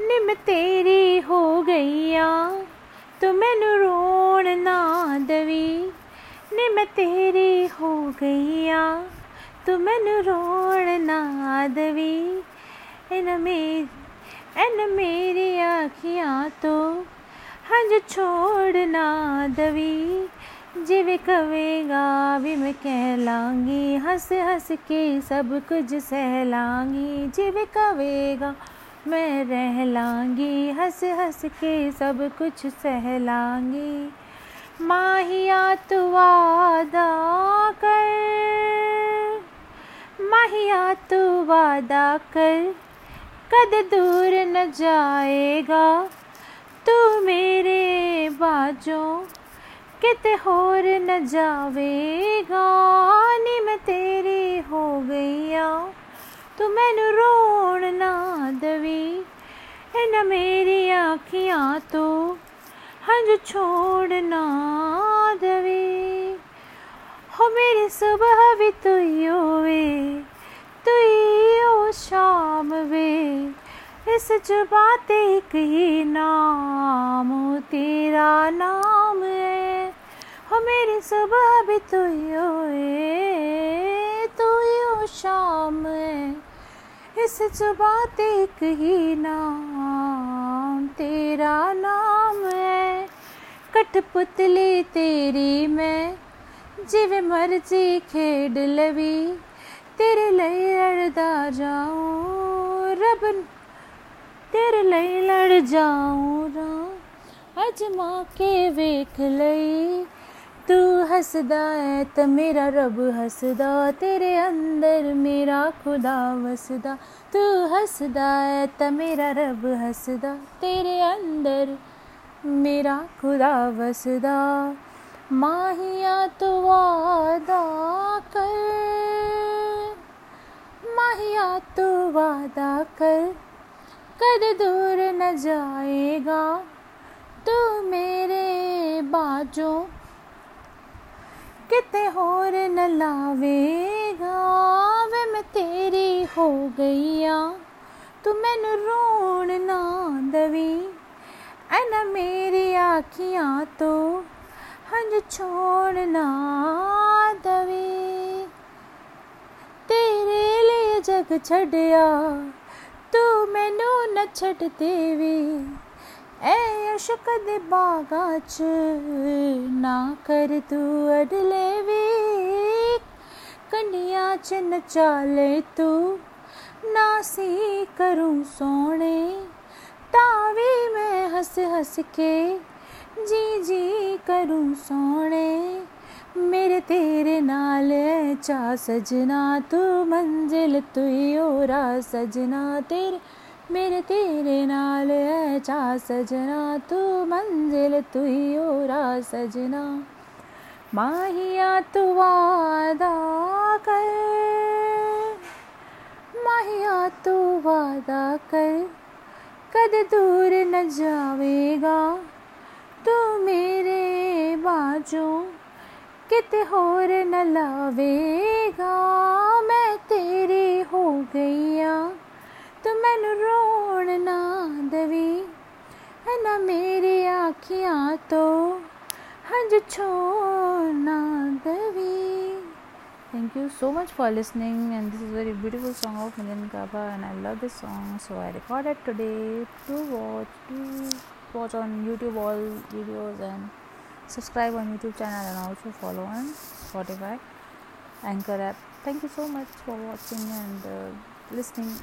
निम तेरी हो गैया तू तो मैनू रोण ना दवी। निम तेरी हो गैया तू तो मैनू रोण ना दवी। इन मेरी इन मेरी आखियाँ तो हंज छोड़ ना दवी। जिवे कवेगा, भी मैं कहलांगी, हंस हंस के सब कुछ सहलांगी। जिवे कवेगा मैं रह लांगी, हंस हंस के सब कुछ सह लांगी माहिया तू वादा कर, माहिया तू वादा कर, कद दूर न जाएगा। तू मेरे बाजों, कित होर न जावेगा। नी मैं तेरी हो गई तू मैनू रोना माधवी है न मेरी आँखियाँ तो हंज छोड़ ना हो मेरी सुबह भी तुयो वे तुयो शाम वे। इस जुबाते एक ही नाम, तेरा नाम है। हो मेरी सुबह भी तुयो है तुयो शाम है। इस जुबा एक ही नाम, तेरा नाम है। कठपुतली तेरी मैं, जिवे मर्ज़ी खेड लवी। तेरे लिए लड़दा जाऊँ, रब, तेरे लिए लड़ जाऊँ रा अजमा के वेख लई तू हंसदा है तो मेरा रब हंसदा। तेरे अंदर मेरा खुदा वसदा। तू हंसदा है तो मेरा रब हंसदा। तेरे अंदर मेरा खुदा वसदा। माहिया तो वादा कर। माहिया तो वादा कर। कद दूर न जाएगा तू मेरे बाजों। ਕਿਤੇ ਹੋਰ ਨ ਲਾਵੇਗਾ। ਵੇ ਮੈਂ ਤੇਰੀ ਹੋ ਗਈਆ ਤੂੰ ਮੈਨੂੰ ਰੋਣ ਨਾ ਦਵੀ। ਐਨਾ ਮੇਰੀ ਆਖੀਆਂ ਤੋਂ ਹੰਝ ਛੋੜ ਨਾ ਦਵੀ। ਤੇਰੇ ਲਈ ਜਗ ਛੱਡਿਆ, ਤੂੰ ਮੈਨੂੰ ਨਾ ਛੱਡ ਦੇਵੀ ऐशक दे बागाच, ना कर तू अडले वे कन्या च नचाले तू नासी करूँ सोने। तावे मैं हंस हंस के, जी जी करूँ सोने। मेरे तेरे नाल चा सजना, तू मंजिल तुई ओरा सजना। तेरे मेरे तेरे नाल चा सजना, तू मंजिल तू ओरा सजना। माहिया तू वादा कर, माहिया तू वादा कर, कद दूर न जावेगा तू मेरे बाजों, किते होर न लावेगा। मैं तेरी हो गईया तू मैनू है ना मेरी आखियां तो हंज छोड़ना दवी thank you so much for listening and this is a very beautiful song of Milian Kaba and I love this song so I recorded today to watch to watch on YouTube all videos and subscribe on youtube channel and also follow on spotify anchor app thank you so much for watching and uh, listening